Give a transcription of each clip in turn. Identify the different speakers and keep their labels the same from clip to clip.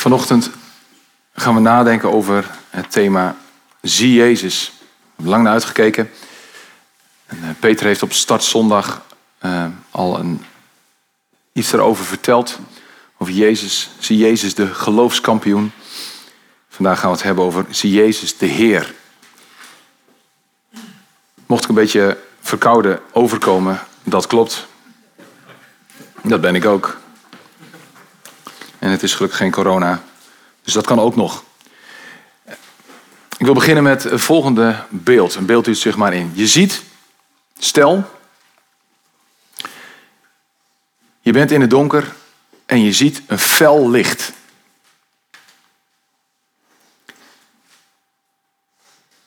Speaker 1: Vanochtend gaan we nadenken over het thema Zie Jezus. We hebben lang naar uitgekeken. En eh, Peter heeft op startzondag uh, al een, iets erover verteld. Over Jezus. Zie Jezus de geloofskampioen. Vandaag gaan we het hebben over Zie Jezus de Heer. Mocht ik een beetje verkouden overkomen, dat klopt. Dat ben ik ook. En het is gelukkig geen corona. Dus dat kan ook nog. Ik wil beginnen met het volgende beeld. Een beeld u maar in. Je ziet, stel, je bent in het donker en je ziet een fel licht.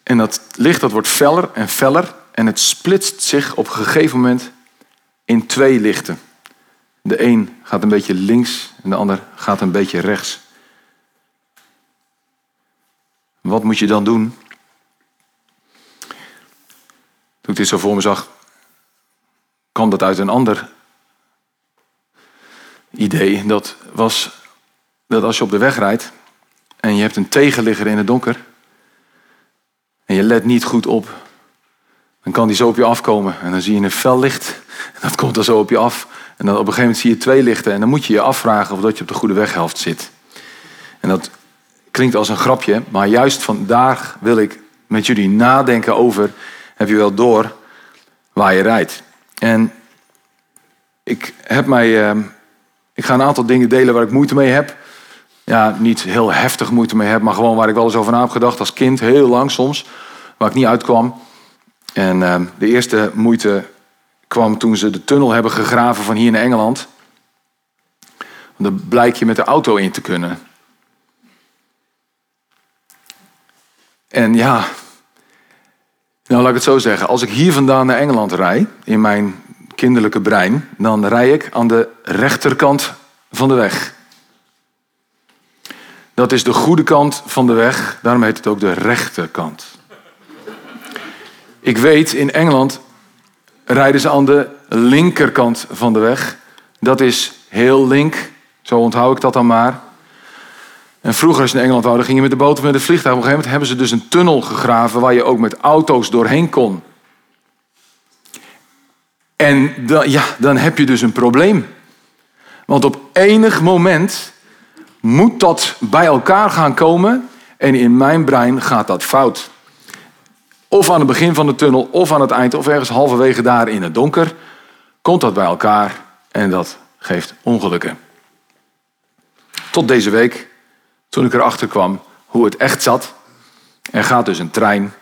Speaker 1: En dat licht dat wordt feller en feller en het splitst zich op een gegeven moment in twee lichten. De een gaat een beetje links en de ander gaat een beetje rechts. Wat moet je dan doen? Toen ik dit zo voor me zag, kwam dat uit een ander idee. Dat was dat als je op de weg rijdt en je hebt een tegenligger in het donker en je let niet goed op, dan kan die zo op je afkomen en dan zie je een fel licht en dat komt dan zo op je af. En dan op een gegeven moment zie je twee lichten en dan moet je je afvragen of dat je op de goede weghelft zit. En dat klinkt als een grapje, maar juist vandaag wil ik met jullie nadenken over, heb je wel door waar je rijdt. En ik heb mij, uh, ik ga een aantal dingen delen waar ik moeite mee heb. Ja, niet heel heftig moeite mee heb, maar gewoon waar ik wel eens over na heb gedacht als kind, heel lang soms, waar ik niet uitkwam. En uh, de eerste moeite kwam toen ze de tunnel hebben gegraven van hier naar Engeland. Dan blijk je met de auto in te kunnen. En ja, nou laat ik het zo zeggen. Als ik hier vandaan naar Engeland rij, in mijn kinderlijke brein, dan rij ik aan de rechterkant van de weg. Dat is de goede kant van de weg, daarom heet het ook de rechterkant. Ik weet, in Engeland rijden ze aan de linkerkant van de weg. Dat is heel link, zo onthoud ik dat dan maar. En vroeger, als je in Engeland wou, dan ging je met de boot of met het vliegtuig. Op een gegeven moment hebben ze dus een tunnel gegraven waar je ook met auto's doorheen kon. En dan, ja, dan heb je dus een probleem. Want op enig moment moet dat bij elkaar gaan komen. En in mijn brein gaat dat fout. Of aan het begin van de tunnel, of aan het eind, of ergens halverwege daar in het donker. Komt dat bij elkaar en dat geeft ongelukken. Tot deze week toen ik erachter kwam hoe het echt zat. Er gaat dus een trein.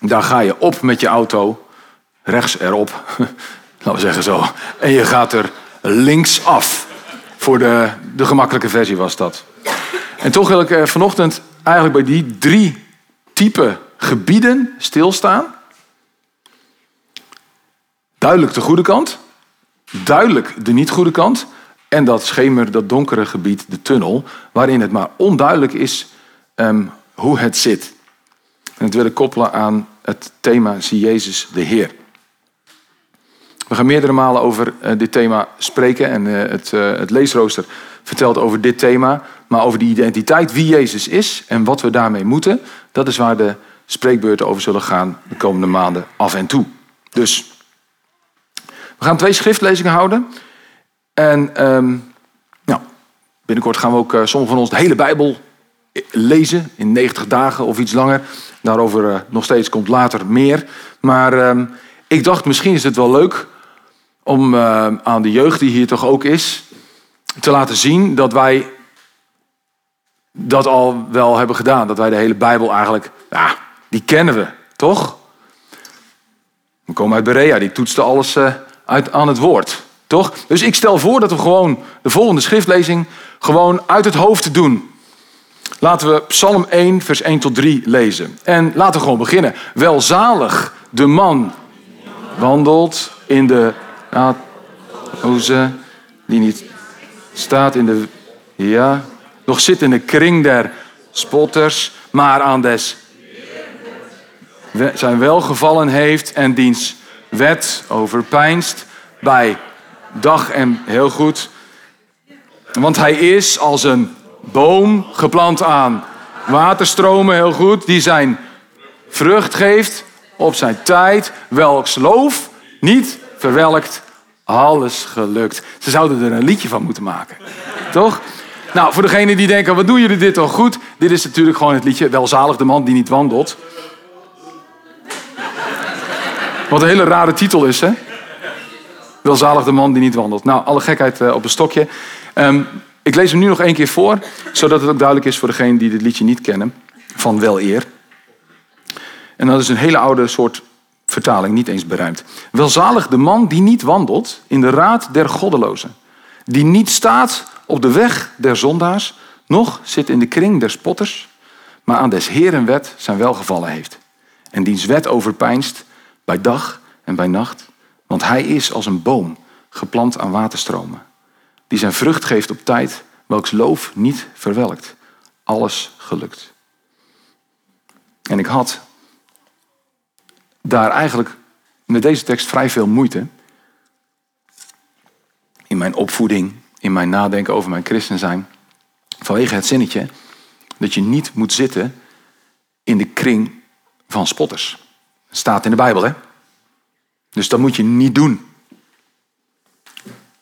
Speaker 1: Daar ga je op met je auto, rechts erop, laten we zeggen zo. En je gaat er links af. Voor de, de gemakkelijke versie was dat. En toch wil ik eh, vanochtend eigenlijk bij die drie type gebieden stilstaan. Duidelijk de goede kant, duidelijk de niet goede kant en dat schemer, dat donkere gebied, de tunnel, waarin het maar onduidelijk is um, hoe het zit. En dat wil ik koppelen aan het thema Zie Jezus de Heer. We gaan meerdere malen over uh, dit thema spreken en uh, het, uh, het leesrooster vertelt over dit thema. Maar over die identiteit, wie Jezus is en wat we daarmee moeten, dat is waar de spreekbeurten over zullen gaan de komende maanden af en toe. Dus we gaan twee schriftlezingen houden. En um, nou, binnenkort gaan we ook uh, sommigen van ons de hele Bijbel lezen in 90 dagen of iets langer. Daarover uh, nog steeds komt later meer. Maar um, ik dacht, misschien is het wel leuk om uh, aan de jeugd die hier toch ook is, te laten zien dat wij dat al wel hebben gedaan. Dat wij de hele Bijbel eigenlijk, ja, die kennen we, toch? We komen uit Berea, die toetste alles uit aan het woord. Toch? Dus ik stel voor dat we gewoon de volgende schriftlezing gewoon uit het hoofd doen. Laten we Psalm 1, vers 1 tot 3 lezen. En laten we gewoon beginnen. Welzalig de man wandelt in de hoeze die niet staat in de ja, nog zit in de kring der spotters, maar aan des zijn welgevallen heeft en diens wet overpeinst bij dag en heel goed. Want hij is als een boom geplant aan waterstromen, heel goed, die zijn vrucht geeft op zijn tijd, welks loof niet verwelkt, alles gelukt. Ze zouden er een liedje van moeten maken, toch? Nou, voor degenen die denken, wat doen jullie dit toch goed? Dit is natuurlijk gewoon het liedje, welzalig de man die niet wandelt. Wat een hele rare titel is, hè? Welzalig de man die niet wandelt. Nou, alle gekheid uh, op een stokje. Um, ik lees hem nu nog één keer voor, zodat het ook duidelijk is voor degenen die dit liedje niet kennen, van wel eer. En dat is een hele oude soort vertaling, niet eens beruimd. Welzalig de man die niet wandelt in de raad der goddelozen, die niet staat op de weg der zondaars, noch zit in de kring der spotters, maar aan des Heeren wet zijn welgevallen heeft. En diens wet overpeinst bij dag en bij nacht, want hij is als een boom geplant aan waterstromen die zijn vrucht geeft op tijd, welks loof niet verwelkt. Alles gelukt. En ik had daar eigenlijk met deze tekst vrij veel moeite. In mijn opvoeding, in mijn nadenken over mijn christen zijn. Vanwege het zinnetje dat je niet moet zitten in de kring van spotters. Staat in de Bijbel, hè? Dus dat moet je niet doen.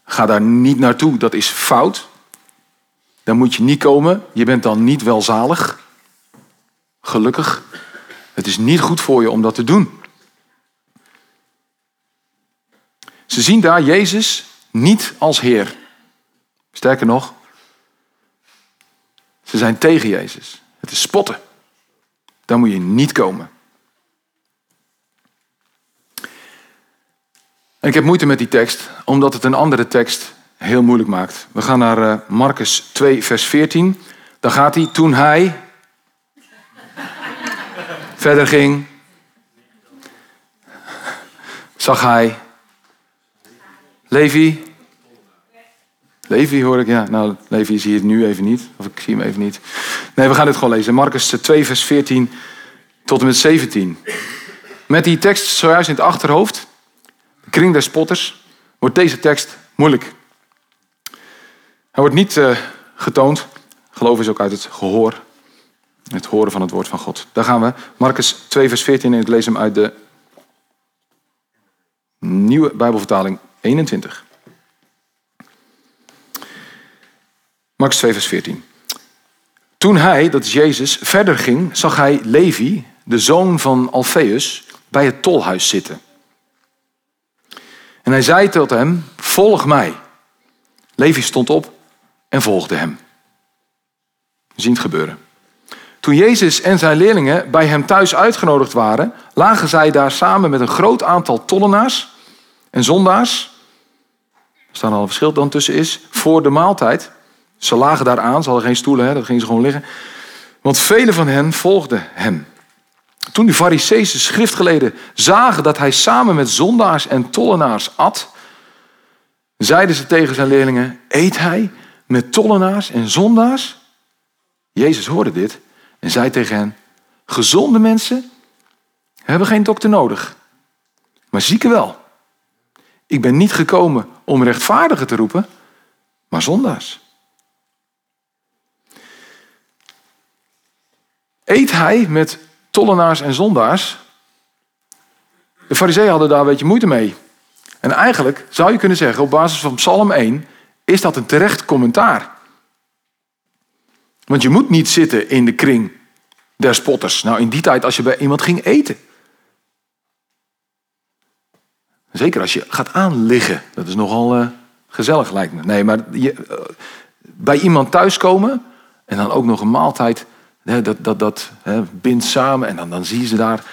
Speaker 1: Ga daar niet naartoe, dat is fout. Dan moet je niet komen. Je bent dan niet welzalig. Gelukkig. Het is niet goed voor je om dat te doen. Ze zien daar Jezus niet als Heer. Sterker nog, ze zijn tegen Jezus. Het is spotten. Dan moet je niet komen. En ik heb moeite met die tekst, omdat het een andere tekst heel moeilijk maakt. We gaan naar uh, Marcus 2, vers 14. Daar gaat hij. Toen hij verder ging, zag hij Levi. Levi hoor ik, ja. Nou, Levi is hier nu even niet. Of ik zie hem even niet. Nee, we gaan dit gewoon lezen. Marcus 2, vers 14 tot en met 17. Met die tekst zojuist in het achterhoofd kring der spotters, wordt deze tekst moeilijk. Hij wordt niet uh, getoond. Geloof is ook uit het gehoor. Het horen van het woord van God. Daar gaan we. Marcus 2, vers 14. En ik lees hem uit de nieuwe Bijbelvertaling 21. Marcus 2, vers 14. Toen hij, dat is Jezus, verder ging, zag hij Levi, de zoon van Alfeus, bij het tolhuis zitten. En hij zei tot hem, volg mij. Levi stond op en volgde hem. Zien het gebeuren. Toen Jezus en zijn leerlingen bij hem thuis uitgenodigd waren, lagen zij daar samen met een groot aantal tollenaars en zondaars. Er staat al een verschil dan tussen is, voor de maaltijd. Ze lagen daar aan, ze hadden geen stoelen, hè, dat gingen ze gewoon liggen. Want velen van hen volgden hem. Toen de Fariseese schriftgeleden zagen dat hij samen met zondaars en tollenaars at, zeiden ze tegen zijn leerlingen: Eet hij met tollenaars en zondaars? Jezus hoorde dit en zei tegen hen: Gezonde mensen hebben geen dokter nodig, maar zieken wel. Ik ben niet gekomen om rechtvaardigen te roepen, maar zondaars. Eet hij met tollenaars en zondaars. De fariseeën hadden daar een beetje moeite mee. En eigenlijk zou je kunnen zeggen, op basis van Psalm 1, is dat een terecht commentaar. Want je moet niet zitten in de kring der spotters. Nou, in die tijd als je bij iemand ging eten. Zeker als je gaat aanliggen. Dat is nogal uh, gezellig lijkt me. Nee, maar je, uh, bij iemand thuiskomen en dan ook nog een maaltijd dat, dat, dat bindt samen en dan, dan zie je ze daar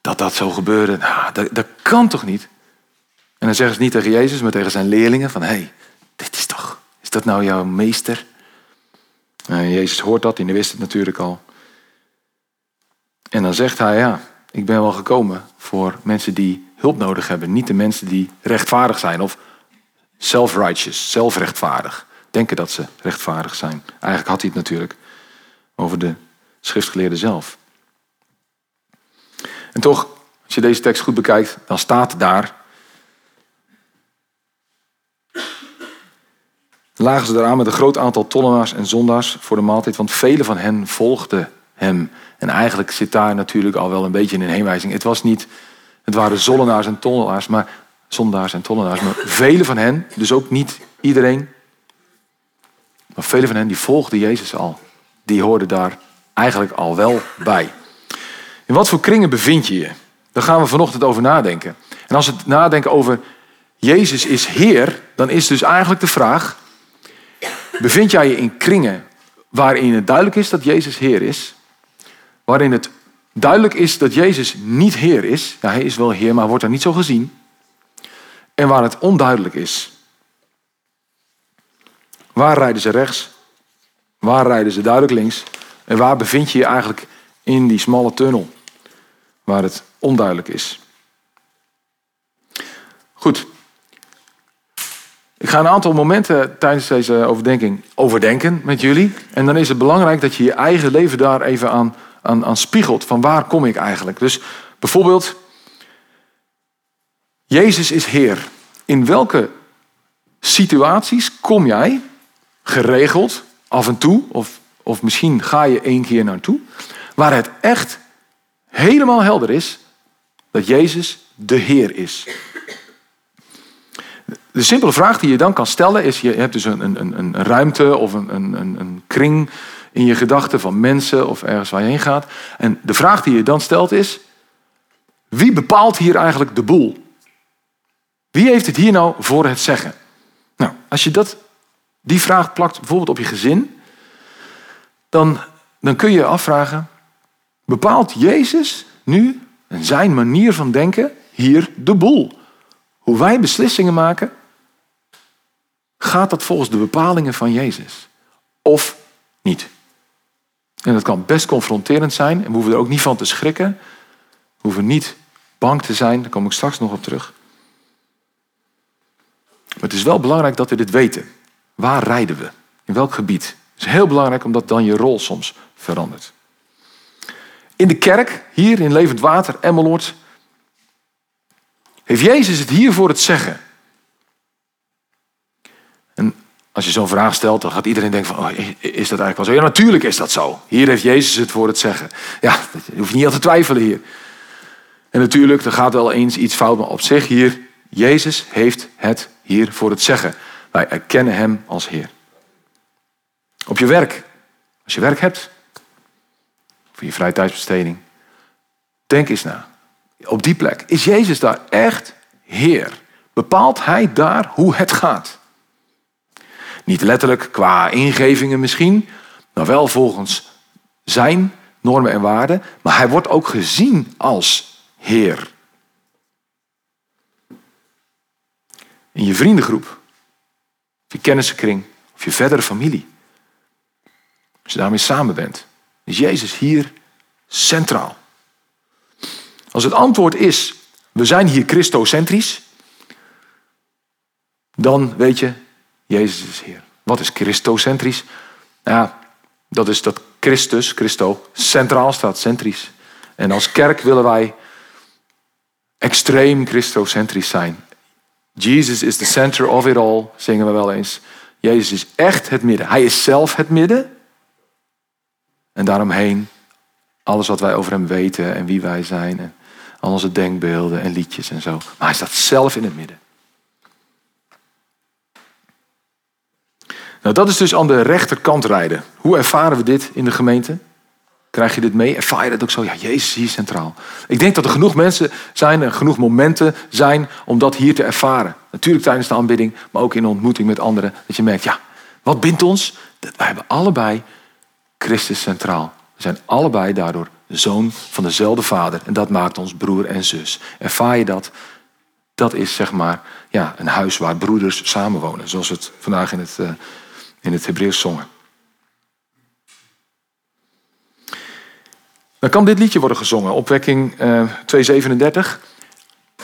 Speaker 1: dat dat zo gebeurde. Nou, dat, dat kan toch niet? En dan zeggen ze niet tegen Jezus, maar tegen zijn leerlingen van... hé, hey, dit is toch, is dat nou jouw meester? En Jezus hoort dat, en hij wist het natuurlijk al. En dan zegt hij, ja, ik ben wel gekomen voor mensen die hulp nodig hebben. Niet de mensen die rechtvaardig zijn of self-righteous, zelfrechtvaardig. Denken dat ze rechtvaardig zijn. Eigenlijk had hij het natuurlijk over de schriftgeleerde zelf. En toch, als je deze tekst goed bekijkt, dan staat daar lagen ze eraan met een groot aantal tollenaars en zondaars voor de maaltijd, want velen van hen volgden hem. En eigenlijk zit daar natuurlijk al wel een beetje een heenwijzing. Het was niet, het waren zollenaars en tollenaars, maar zondaars en tollenaars, maar velen van hen, dus ook niet iedereen, maar velen van hen die volgden Jezus al. Die hoorden daar eigenlijk al wel bij. In wat voor kringen bevind je je? Daar gaan we vanochtend over nadenken. En als we het nadenken over Jezus is Heer, dan is dus eigenlijk de vraag: bevind jij je in kringen waarin het duidelijk is dat Jezus Heer is? Waarin het duidelijk is dat Jezus niet Heer is? Ja, hij is wel Heer, maar wordt er niet zo gezien. En waar het onduidelijk is. Waar rijden ze rechts? Waar rijden ze duidelijk links? En waar bevind je je eigenlijk in die smalle tunnel? Waar het onduidelijk is. Goed. Ik ga een aantal momenten tijdens deze overdenking overdenken met jullie. En dan is het belangrijk dat je je eigen leven daar even aan, aan, aan spiegelt. Van waar kom ik eigenlijk? Dus bijvoorbeeld, Jezus is Heer. In welke situaties kom jij geregeld af en toe, of, of misschien ga je één keer naartoe, waar het echt helemaal helder is dat Jezus de Heer is? De simpele vraag die je dan kan stellen is: je hebt dus een, een, een ruimte of een, een, kring in je gedachten van mensen of ergens waar je heen gaat. En de vraag die je dan stelt is: wie bepaalt hier eigenlijk de boel? Wie heeft het hier nou voor het zeggen? Nou, als je dat, die vraag plakt bijvoorbeeld op je gezin, dan, dan kun je je afvragen: bepaalt Jezus nu en zijn manier van denken hier de boel? Hoe wij beslissingen maken, Gaat dat volgens de bepalingen van Jezus? Of niet? En dat kan best confronterend zijn en we hoeven er ook niet van te schrikken. We hoeven niet bang te zijn, daar kom ik straks nog op terug. Maar het is wel belangrijk dat we dit weten. Waar rijden we? In welk gebied? Het is heel belangrijk omdat dan je rol soms verandert. In de kerk, hier in Levend Water, Emmeloord, heeft Jezus het hier voor het zeggen. Als je zo'n vraag stelt, dan gaat iedereen denken van, oh, is dat eigenlijk wel zo? Ja, natuurlijk is dat zo. Hier heeft Jezus het voor het zeggen. Ja, je hoeft niet aan te twijfelen hier. En natuurlijk, er gaat wel eens iets fout, maar op zich hier, Jezus heeft het hier voor het zeggen. Wij erkennen Hem als Heer. Op je werk, als je werk hebt, of je vrije tijdsbesteding, denk eens na. Op die plek, is Jezus daar echt Heer? Bepaalt Hij daar hoe het gaat? Niet letterlijk qua ingevingen misschien, maar wel volgens zijn normen en waarden. Maar hij wordt ook gezien als Heer. In je vriendengroep, je kennissenkring, of je verdere familie. Als je daarmee samen bent, is Jezus hier centraal. Als het antwoord is, we zijn hier christocentrisch, dan weet je, Jezus is Heer. Wat is christocentrisch? Nou ja, dat is dat Christus, Christo, centraal staat, centrisch. En als kerk willen wij extreem christocentrisch zijn. Jesus is the center of it all, zingen we wel eens. Jezus is echt het midden. Hij is zelf het midden. En daaromheen alles wat wij over hem weten en wie wij zijn. En al onze denkbeelden en liedjes en zo. Maar hij staat zelf in het midden. Nou, dat is dus aan de rechterkant rijden. Hoe ervaren we dit in de gemeente? Krijg je dit mee? Ervaar je dat ook zo? Ja, Jezus is hier centraal. Ik denk dat er genoeg mensen zijn en genoeg momenten zijn om dat hier te ervaren. Natuurlijk tijdens de aanbidding, maar ook in ontmoeting met anderen. Dat je merkt, ja, wat bindt ons? Wij hebben allebei Christus centraal. We zijn allebei daardoor zoon van dezelfde vader. En dat maakt ons broer en zus. Ervaar je dat? Dat is zeg maar ja, een huis waar broeders samenwonen. Zoals we het vandaag in het... Uh, in het Hebreeuws zongen. Dan kan dit liedje worden gezongen, opwekking uh, eh, 237.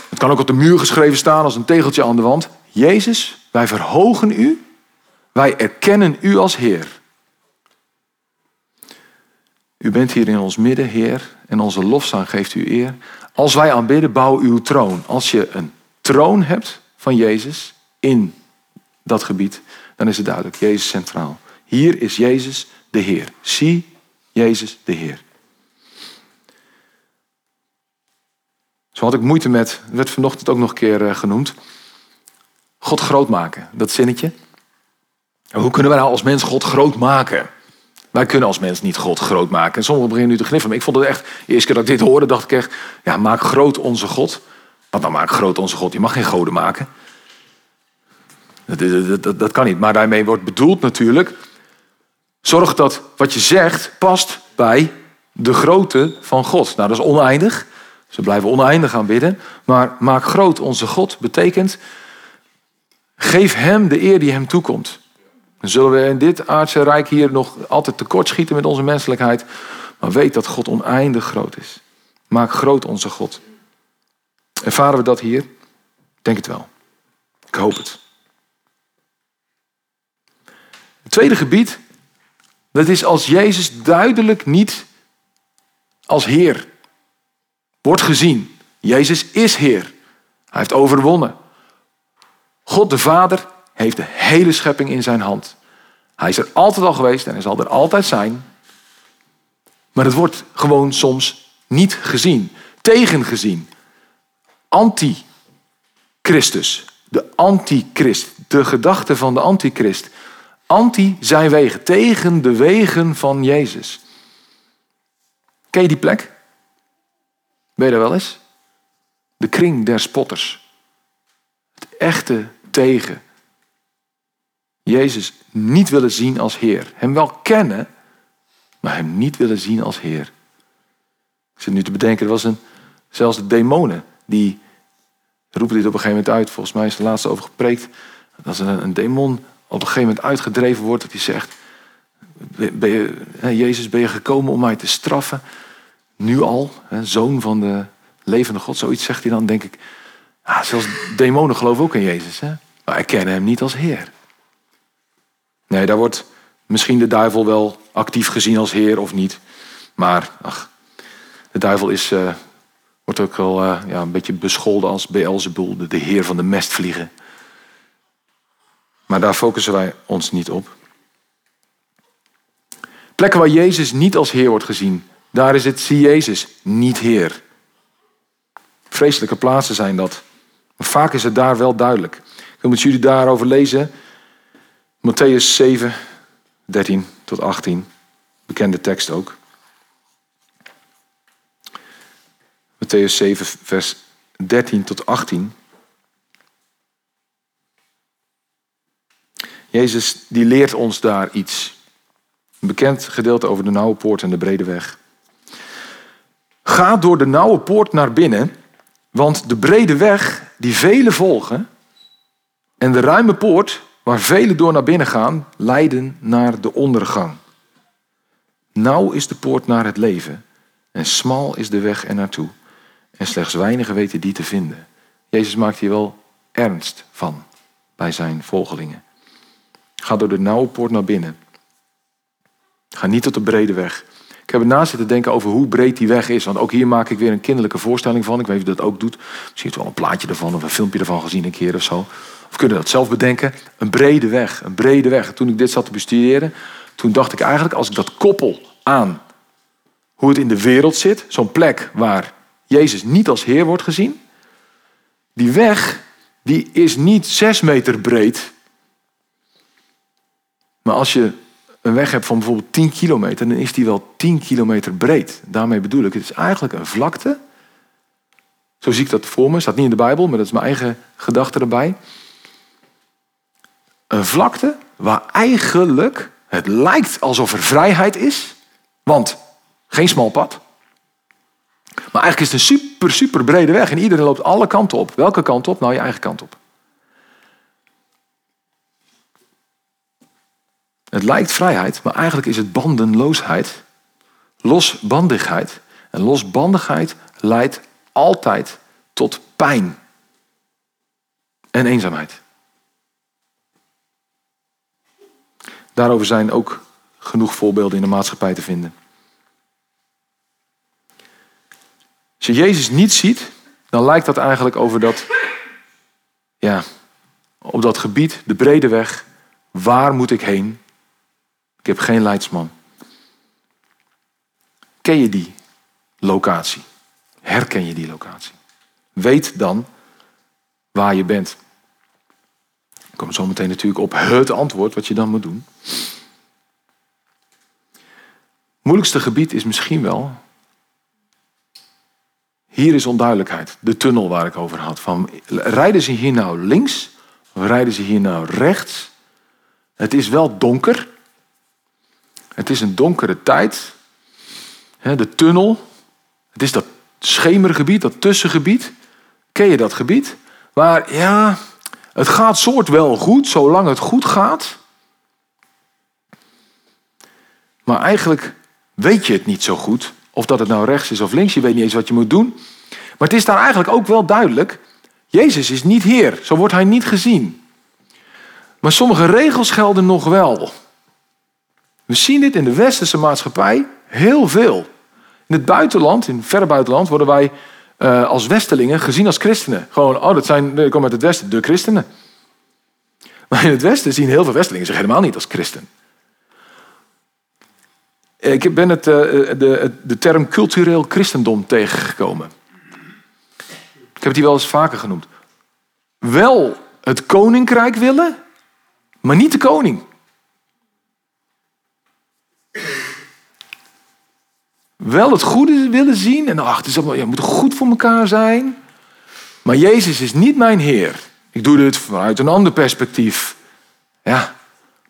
Speaker 1: Het kan ook op de muur geschreven staan als een tegeltje aan de wand. Jezus, wij verhogen u, wij erkennen u als Heer. U bent hier in ons midden, Heer, en onze lofzang geeft u eer. Als wij aanbidden, bouw uw troon. Als je een troon hebt van Jezus in dat gebied, dan is het duidelijk. Jezus centraal. Hier is Jezus de Heer. Zie Jezus de Heer. Zo had ik moeite met, werd vanochtend ook nog een keer eh, genoemd, God groot maken. Dat zinnetje. hoe kunnen wij nou als mens God groot maken? Wij kunnen als mens niet God groot maken. En sommigen beginnen nu te gniffen. Maar ik vond het echt, de eerste keer dat ik dit hoorde, dacht ik echt, ja, maak groot onze God. Wat dan maak groot onze God? Je mag geen goden maken. Dat, dat kan niet. Maar daarmee wordt bedoeld natuurlijk, zorg dat wat je zegt past bij de grootte van God. Nou, dat is oneindig. Ze blijven oneindig aanbidden. Maar maak groot onze God betekent, geef hem de eer die hem toekomt. Dan zullen we in dit aardse rijk hier nog altijd tekortschieten met onze menselijkheid. Maar weet dat God oneindig groot is. Maak groot onze God. Ervaren we dat hier? Denk het wel. Ik hoop het. Het tweede gebied, dat is als Jezus duidelijk niet als Heer wordt gezien. Jezus is Heer. Hij heeft overwonnen. God de Vader heeft de hele schepping in zijn hand. Hij is er altijd al geweest en hij zal er altijd zijn. Maar het wordt gewoon soms niet gezien, tegengezien. Anti-Christus, de antichrist, de gedachte van de antichrist. Anti zijn wegen, tegen de wegen van Jezus. Ken je die plek? Ben je daar wel eens? De kring der spotters. Het echte tegen. Jezus niet willen zien als Heer. Hem wel kennen, maar hem niet willen zien als Heer. Ik zit nu te bedenken, er was een, zelfs de demonen die roepen dit op een gegeven moment uit. Volgens mij is er laatste over gepreekt. Dat een, een demon op een gegeven moment uitgedreven wordt, dat hij zegt: ben je, Jezus, ben je gekomen om mij te straffen? Nu al, zoon van de levende God, zoiets zegt hij dan, denk ik. Ah, zelfs demonen geloven ook in Jezus, hè? maar erkennen hem niet als Heer. Nee, daar wordt misschien de duivel wel actief gezien als Heer of niet. Maar ach, de duivel is, uh, wordt ook wel uh, ja, een beetje bescholden als Beelzebul, de, de Heer van de mestvliegen. Maar daar focussen wij ons niet op. Plekken waar Jezus niet als Heer wordt gezien, daar is het zie Jezus, niet Heer. Vreselijke plaatsen zijn dat. Maar vaak is het daar wel duidelijk. Ik wil met jullie daarover lezen. Matthäus 7, 13 tot 18. Bekende tekst ook. Matthäus 7, vers 13 tot 18. Jezus die leert ons daar iets. Een bekend gedeelte over de nauwe poort en de brede weg. Ga door de nauwe poort naar binnen, want de brede weg die velen volgen en de ruime poort waar velen door naar binnen gaan, leiden naar de ondergang. Nauw is de poort naar het leven en smal is de weg er naartoe. En slechts weinigen weten die te vinden. Jezus maakt hier wel ernst van bij zijn volgelingen. Ga door de nauwe poort naar binnen. Ga niet tot de brede weg. Ik heb ernaast zitten denken over hoe breed die weg is. Want ook hier maak ik weer een kinderlijke voorstelling van. Ik weet niet of je dat ook doet. Misschien heeft wel een plaatje ervan of een filmpje ervan gezien een keer of zo. Of kunnen dat zelf bedenken. Een brede weg, een brede weg. toen ik dit zat te bestuderen, toen dacht ik eigenlijk als ik dat koppel aan hoe het in de wereld zit. Zo'n plek waar Jezus niet als Heer wordt gezien. Die weg, die is niet zes meter breed. Maar als je een weg hebt van bijvoorbeeld 10 kilometer, dan is die wel 10 kilometer breed. Daarmee bedoel ik, het is eigenlijk een vlakte. Zo zie ik dat voor me, staat niet in de Bijbel, maar dat is mijn eigen gedachte erbij. Een vlakte waar eigenlijk het lijkt alsof er vrijheid is, want geen smal pad. Maar eigenlijk is het een super, super brede weg en iedereen loopt alle kanten op. Welke kant op? Nou, je eigen kant op. Het lijkt vrijheid, maar eigenlijk is het bandenloosheid, losbandigheid. En losbandigheid leidt altijd tot pijn en eenzaamheid. Daarover zijn ook genoeg voorbeelden in de maatschappij te vinden. Als je Jezus niet ziet, dan lijkt dat eigenlijk over dat, ja, op dat gebied, de brede weg, Waar moet ik heen? Ik heb geen leidsman. Ken je die locatie? Herken je die locatie? Weet dan waar je bent. Ik kom zo meteen natuurlijk op het antwoord wat je dan moet doen. moeilijkste gebied is misschien wel. Hier is onduidelijkheid. De tunnel waar ik over had. Van, rijden ze hier nou links? Of rijden ze hier nou rechts? Het is wel donker. Het is een donkere tijd. De tunnel. Het is dat schemergebied, dat tussengebied. Ken je dat gebied? Waar, ja, het gaat soort wel goed, zolang het goed gaat. Maar eigenlijk weet je het niet zo goed. Of dat het nou rechts is of links, je weet niet eens wat je moet doen. Maar het is daar eigenlijk ook wel duidelijk. Jezus is niet Heer, zo wordt hij niet gezien. Maar sommige regels gelden nog wel. We zien dit in de westerse maatschappij heel veel. In het buitenland, in het verre buitenland, worden wij uh, als Westelingen gezien als christenen. Gewoon, oh, dat zijn, ik kom uit het Westen, de christenen. Maar in het Westen zien heel veel Westelingen zich helemaal niet als christen. Ik ben het, uh, de, de term cultureel christendom tegengekomen. Ik heb hier wel eens vaker genoemd. Wel het koninkrijk willen, maar niet de koning. Wel het goede willen zien. En ach, het, is allemaal, ja, moet goed voor elkaar zijn. Maar Jezus is niet mijn Heer. Ik doe dit vanuit een ander perspectief. Ja,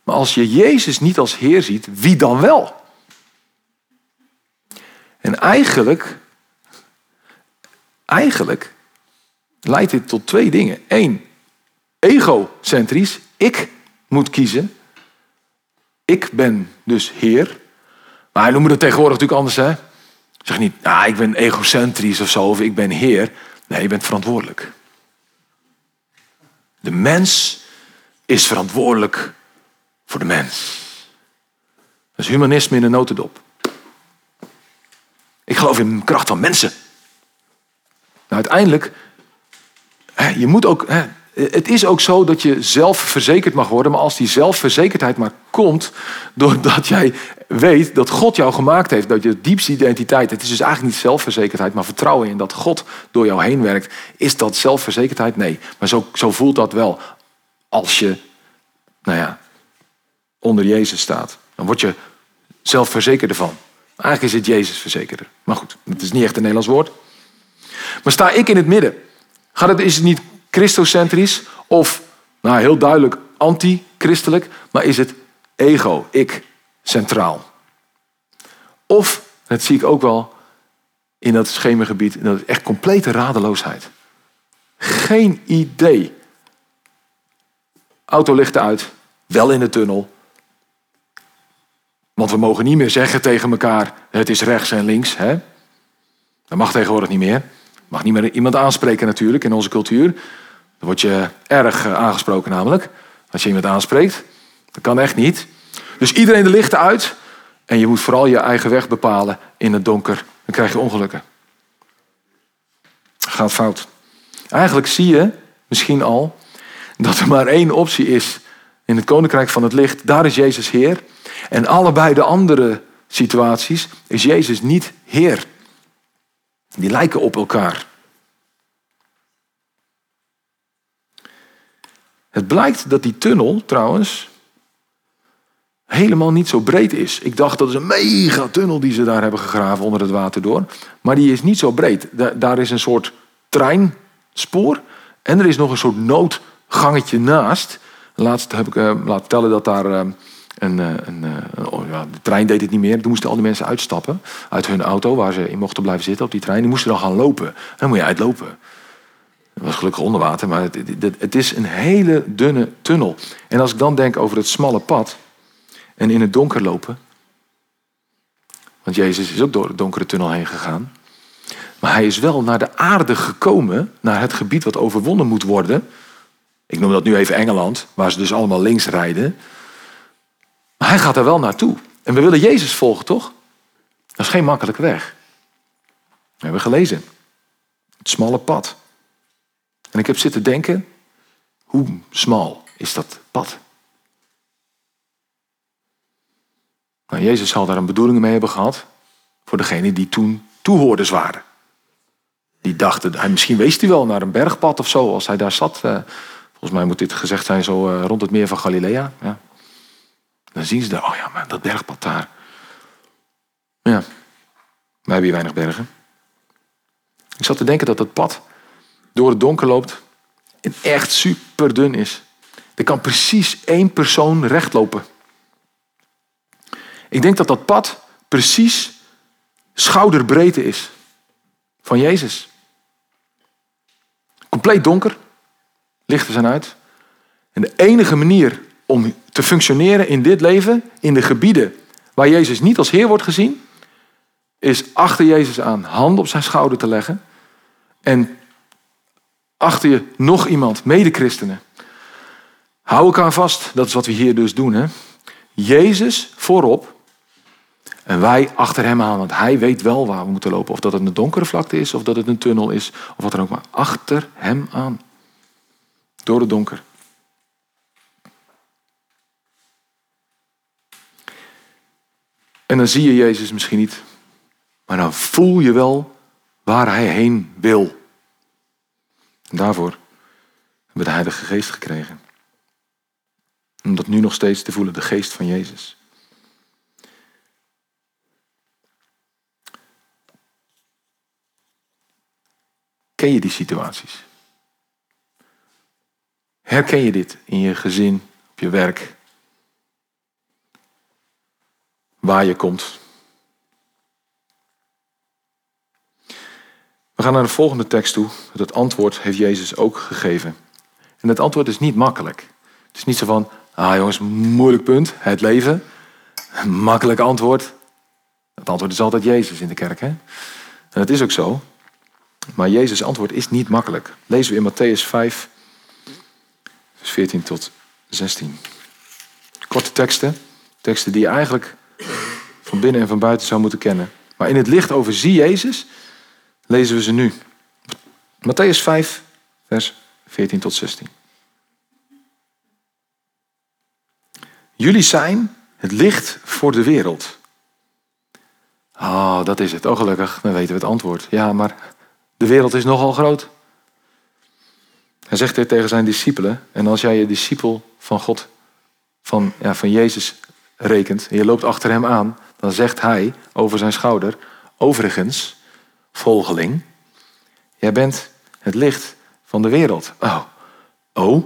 Speaker 1: maar als je Jezus niet als Heer ziet, wie dan wel? En eigenlijk, eigenlijk leidt dit tot twee dingen. Eén, egocentrisch. Ik moet kiezen. Ik ben dus Heer. Maar hij noemt het tegenwoordig natuurlijk anders. Hè? Zeg niet, ah, ik ben egocentrisch of zo, of ik ben heer. Nee, je bent verantwoordelijk. De mens is verantwoordelijk voor de mens. Dat is humanisme in een notendop. Ik geloof in de kracht van mensen. Nou, uiteindelijk, je moet ook, het is ook zo dat je zelfverzekerd mag worden, maar als die zelfverzekerdheid maar komt doordat jij weet dat God jou gemaakt heeft, dat je diepste identiteit, het is dus eigenlijk niet zelfverzekerdheid, maar vertrouwen in dat God door jou heen werkt, is dat zelfverzekerdheid? Nee, maar zo, zo voelt dat wel als je, nou ja, onder Jezus staat. Dan word je zelfverzekerder van. Eigenlijk is het Jezus verzekerder. Maar goed, het is niet echt een Nederlands woord. Maar sta ik in het midden? Gaat het, is het niet christocentrisch of nou, heel duidelijk anti-christelijk, maar is het ego, ik, centraal. Of, dat zie ik ook wel in dat schemergebied, in dat echt complete radeloosheid. Geen idee. Auto ligt uit, wel in de tunnel. Want we mogen niet meer zeggen tegen elkaar, het is rechts en links. Hè? Dat mag tegenwoordig niet meer. Mag niet meer iemand aanspreken natuurlijk in onze cultuur. Dan word je erg eh, aangesproken namelijk. Als je iemand aanspreekt. Dat kan echt niet. Dus iedereen de lichten uit. En je moet vooral je eigen weg bepalen in het donker. Dan krijg je ongelukken. Gaat fout. Eigenlijk zie je misschien al dat er maar één optie is in het koninkrijk van het licht. Daar is Jezus Heer. En allebei de andere situaties is Jezus niet Heer. Die lijken op elkaar. Het blijkt dat die tunnel trouwens helemaal niet zo breed is. Ik dacht dat is een mega tunnel die ze daar hebben gegraven onder het water door. Maar die is niet zo breed. Daar is een soort treinspoor en er is nog een soort noodgangetje naast. Laatst heb ik uh, laten vertellen dat daar uh, een, uh, een oh ja, de trein deed het niet meer. Toen moesten al die mensen uitstappen uit hun auto waar ze in mochten blijven zitten op die trein. Die moesten dan gaan lopen. Dan moet je uitlopen. Het was gelukkig onder water, maar het, het, het, is een hele dunne tunnel. En als ik dan denk over het smalle pad en in het donker lopen. Want Jezus is ook door de donkere tunnel heen gegaan. Maar hij is wel naar de aarde gekomen, naar het gebied wat overwonnen moet worden. Ik noem dat nu even Engeland, waar ze dus allemaal links rijden. Maar hij gaat er wel naartoe. En we willen Jezus volgen, toch? Dat is geen makkelijke weg. We hebben gelezen. Het smalle pad. En ik heb zitten denken, hoe smal is dat pad? Nou, Jezus zal daar een bedoeling mee hebben gehad voor degene die toen toehoorders waren. Die dachten, hij, misschien wees hij wel naar een bergpad of zo als hij daar zat. Eh, volgens mij moet dit gezegd zijn zo eh, rond het meer van Galilea. Ja. Dan zien ze daar, oh ja, maar dat bergpad daar. Ja, wij hebben hier weinig bergen. Ik zat te denken dat het pad door het donker loopt en echt super dun is. Er kan precies één persoon rechtlopen. Ik denk dat dat pad precies schouderbreedte is van Jezus. Compleet donker, lichten zijn uit. En de enige manier om te functioneren in dit leven, in de gebieden waar Jezus niet als Heer wordt gezien, is achter Jezus aan hand op zijn schouder te leggen en achter je nog iemand, medechristenen. Hou elkaar vast, dat is wat we hier dus doen. Hè? Jezus voorop en wij achter hem aan, want hij weet wel waar we moeten lopen. Of dat het een donkere vlakte is, of dat het een tunnel is, of wat dan ook maar. Achter hem aan. Door het donker. En dan zie je Jezus misschien niet. Maar dan voel je wel waar hij heen wil. Daarvoor hebben we de Heilige Geest gekregen. Om dat nu nog steeds te voelen, de geest van Jezus. Ken je die situaties? Herken je dit in je gezin, op je werk? Waar je komt? We gaan naar de volgende tekst toe. Het antwoord heeft Jezus ook gegeven. En het antwoord is niet makkelijk. Het is niet zo van, ah jongens, moeilijk punt, het leven. Makkelijk antwoord. Het antwoord is altijd Jezus in de kerk. Hè? En dat is ook zo. Maar Jezus' antwoord is niet makkelijk. Lezen we in Matthäus 5, vers 14 tot 16. Korte teksten. Teksten die je eigenlijk van binnen en van buiten zou moeten kennen. Maar in het licht over zie Jezus lezen we ze nu. Matthäus 5, vers 14 tot 16. Jullie zijn het licht voor de wereld. Oh, dat is het. Oh, gelukkig, dan weten we het antwoord. Ja, maar de wereld is nogal groot. Hij zegt dit tegen zijn discipelen. En als jij je discipel van God, van, ja, van Jezus rekent, en je loopt achter hem aan, dan zegt hij over zijn schouder, overigens, volgeling, jij bent het licht van de wereld. Oh, oh.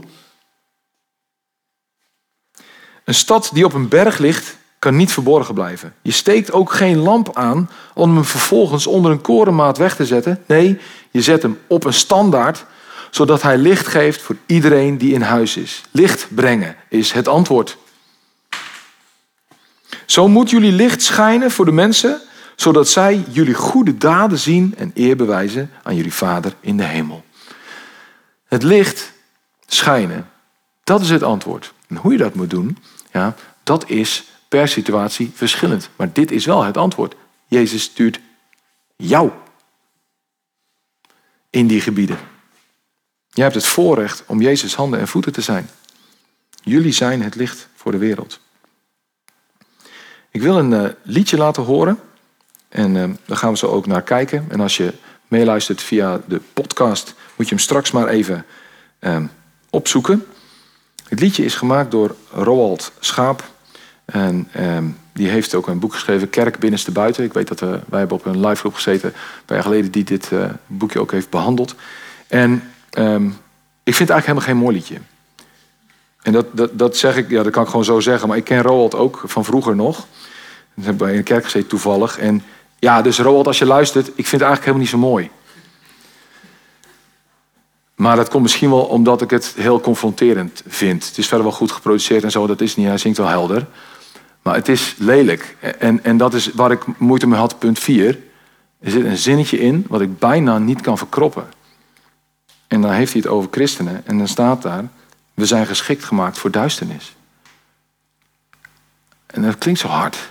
Speaker 1: Een stad die op een berg ligt, kan niet verborgen blijven. Je steekt ook geen lamp aan om hem vervolgens onder een korenmaat weg te zetten. Nee, je zet hem op een standaard, zodat hij licht geeft voor iedereen die in huis is. Licht brengen is het antwoord. Zo moet jullie licht schijnen voor de mensen, zodat zij jullie goede daden zien en eer bewijzen aan jullie Vader in de hemel. Het licht schijnen, dat is het antwoord. En hoe je dat moet doen, ja, dat is per situatie verschillend. Maar dit is wel het antwoord. Jezus stuurt jou in die gebieden. Jij hebt het voorrecht om Jezus handen en voeten te zijn. Jullie zijn het licht voor de wereld. Ik wil een uh, liedje laten horen. En uh, daar gaan we zo ook naar kijken. En als je meeluistert via de podcast, moet je hem straks maar even uh, opzoeken. Het liedje is gemaakt door Roald Schaap. En ehm, die heeft ook een boek geschreven, Kerk binnenste buiten. Ik weet dat uh, wij hebben op een live groep gezeten, een paar jaar geleden, die dit uh, boekje ook heeft behandeld. En ik vind het eigenlijk helemaal geen mooi liedje. En dat, dat, dat zeg ik, ja, dat kan ik gewoon zo zeggen. Maar ik ken Roald ook van vroeger nog. We hebben bij een kerk gezeten toevallig. En ja, dus Roald, als je luistert, ik vind het eigenlijk helemaal niet zo mooi. Maar dat komt misschien wel omdat ik het heel confronterend vind. Het is verder wel goed geproduceerd en zo, dat is niet. Hij zingt wel helder. Maar het is lelijk. En, en dat is waar ik moeite mee had, punt 4. Er zit een zinnetje in wat ik bijna niet kan verkroppen. En dan heeft hij het over christenen. En dan staat daar, we zijn geschikt gemaakt voor duisternis. En dat klinkt zo hard.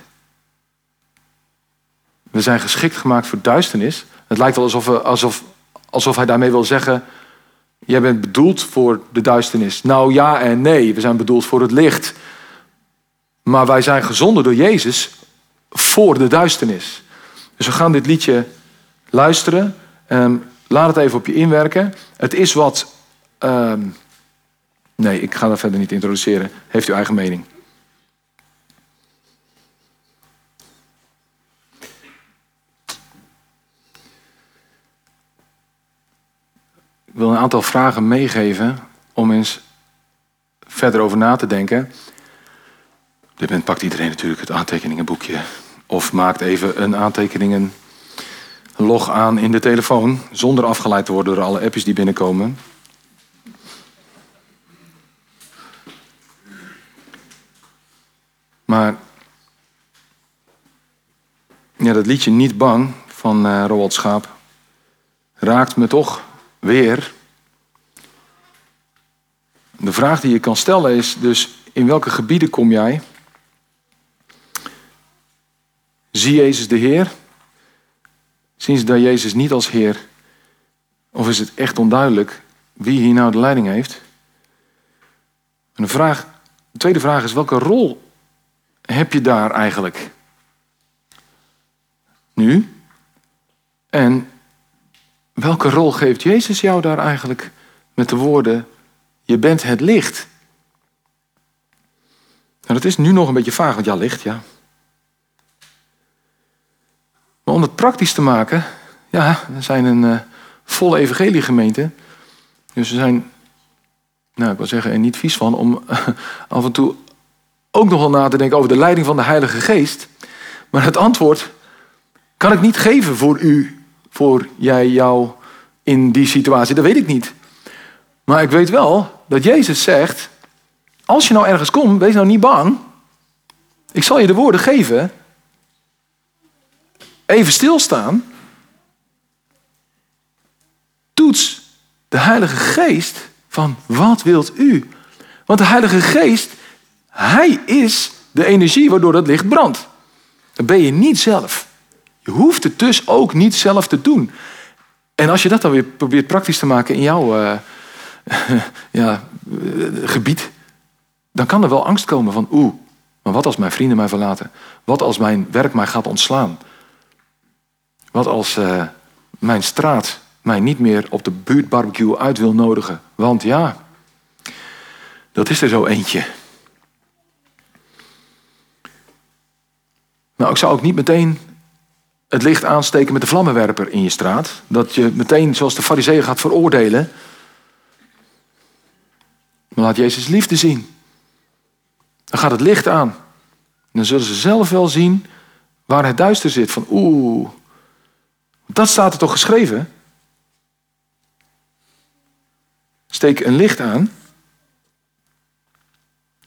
Speaker 1: We zijn geschikt gemaakt voor duisternis. Het lijkt wel alsof, alsof, alsof hij daarmee wil zeggen... Jij bent bedoeld voor de duisternis. Nou ja en nee, we zijn bedoeld voor het licht. Maar wij zijn gezonden door Jezus voor de duisternis. Dus we gaan dit liedje luisteren. Um, laat het even op je inwerken. Het is wat. Um, nee, ik ga dat verder niet introduceren. Heeft u eigen mening. Wil een aantal vragen meegeven om eens verder over na te denken. Op dit moment pakt iedereen natuurlijk het aantekeningenboekje. Of maakt even een aantekeningen log aan in de telefoon. Zonder afgeleid te worden door alle appjes die binnenkomen. Maar ja, dat liedje Niet Bang van uh, Roald Schaap raakt me toch weer. De vraag die je kan stellen is dus in welke gebieden kom jij? Zie Jezus de Heer? Zien ze daar Jezus niet als Heer? Of is het echt onduidelijk wie hier nou de leiding heeft? En de, vraag, de tweede vraag is: welke rol heb je daar eigenlijk? Nu? En welke rol geeft Jezus jou daar eigenlijk met de woorden: Je bent het licht? Nou, dat is nu nog een beetje vaag, want ja, licht, ja. Maar om het praktisch te maken, ja, we zijn een uh, volle evangeliegemeente. Dus we zijn, nou, ik wil zeggen, er niet vies van om af en toe ook nog wel na te denken over de leiding van de Heilige Geest. Maar het antwoord kan ik niet geven voor u, voor jij, jou in die situatie. Dat weet ik niet. Maar ik weet wel dat Jezus zegt: Als je nou ergens komt, wees nou niet bang. Ik zal je de woorden geven even stilstaan. Toets de Heilige Geest van wat wilt u? Want de Heilige Geest, Hij is de energie waardoor dat licht brandt. Dat ben je niet zelf. Je hoeft het dus ook niet zelf te doen. En als je dat dan weer probeert praktisch te maken in jouw uh, ja, gebied, dan kan er wel angst komen van oeh, maar wat als mijn vrienden mij verlaten? Wat als mijn werk mij gaat ontslaan? Wat als uh, mijn straat mij niet meer op de buurtbarbecue uit wil nodigen? Want ja, dat is er zo eentje. Nou, ik zou ook niet meteen het licht aansteken met de vlammenwerper in je straat. Dat je meteen, zoals de fariseeën, gaat veroordelen. Maar laat Jezus liefde zien. Dan gaat het licht aan. En dan zullen ze zelf wel zien waar het duister zit. Van oeh, dat staat er toch geschreven? Steek een licht aan,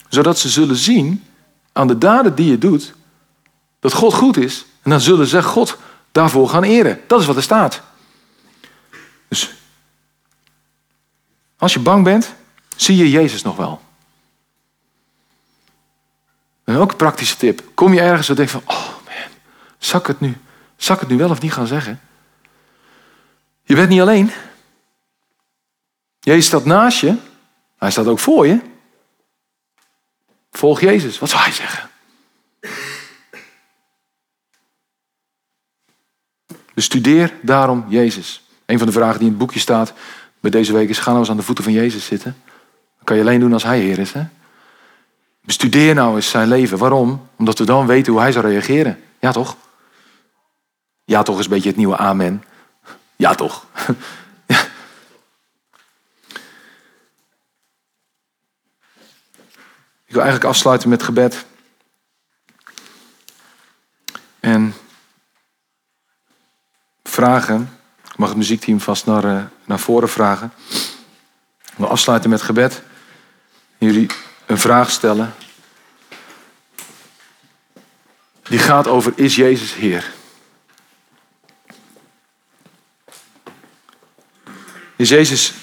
Speaker 1: zodat ze zullen zien aan de daden die je doet, dat God goed is. En dan zullen ze God daarvoor gaan eren. Dat is wat er staat. Dus als je bang bent, zie je Jezus nog wel. En ook een praktische tip. Kom je ergens en denk van, oh man, zak het nu? Zak het nu wel of niet gaan zeggen? Je bent niet alleen. Jezus staat naast je. Hij staat ook voor je. Volg Jezus. Wat zou hij zeggen? Bestudeer daarom Jezus. Een van de vragen die in het boekje staat bij deze week is: ga nou eens aan de voeten van Jezus zitten. Dat kan je alleen doen als Hij Heer is. Hè? Bestudeer nou eens zijn leven. Waarom? Omdat we dan weten hoe Hij zou reageren. Ja toch? Ja toch is een beetje het nieuwe amen. Ja, toch? Ik wil eigenlijk afsluiten met gebed. En vragen. Ik mag het muziekteam vast naar, uh, naar voren vragen. Wil afsluiten met gebed. Jullie een vraag stellen. Die gaat over: Is Jezus Heer? is Jezus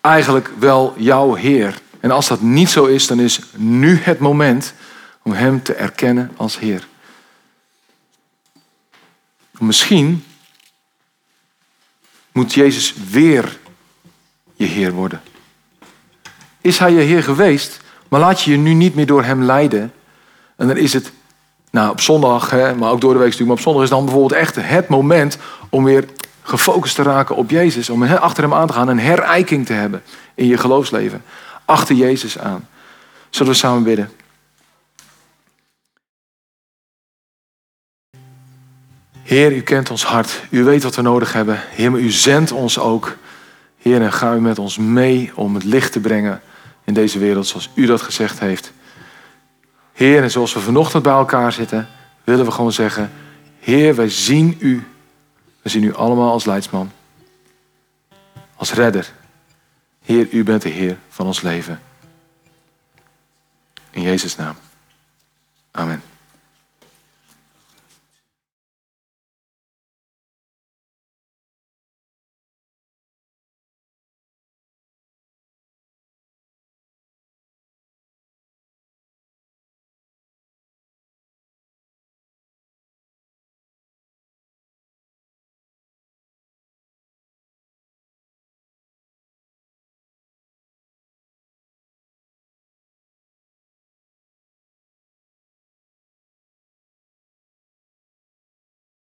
Speaker 1: eigenlijk wel jouw Heer. En als dat niet zo is, dan is nu het moment om Hem te erkennen als Heer. Misschien moet Jezus weer je Heer worden. Is Hij je Heer geweest, maar laat je je nu niet meer door Hem leiden. En dan is het Nou, op zondag, hè, maar ook door de week natuurlijk, maar op zondag is dan bijvoorbeeld echt het moment om weer gefocust te raken op Jezus. Om achter hem aan te gaan, een herijking te hebben in je geloofsleven. Achter Jezus aan. Zullen we samen bidden? Heer, u kent ons hart. U weet wat we nodig hebben. Heer, u zendt ons ook. Heer, en ga u met ons mee om het licht te brengen in deze wereld zoals u dat gezegd heeft. Heer, en zoals we vanochtend bij elkaar zitten, willen we gewoon zeggen: Heer, wij zien u. We zien u allemaal als leidsman, als redder. Heer, u bent de Heer van ons leven. In Jezus' naam. Amen.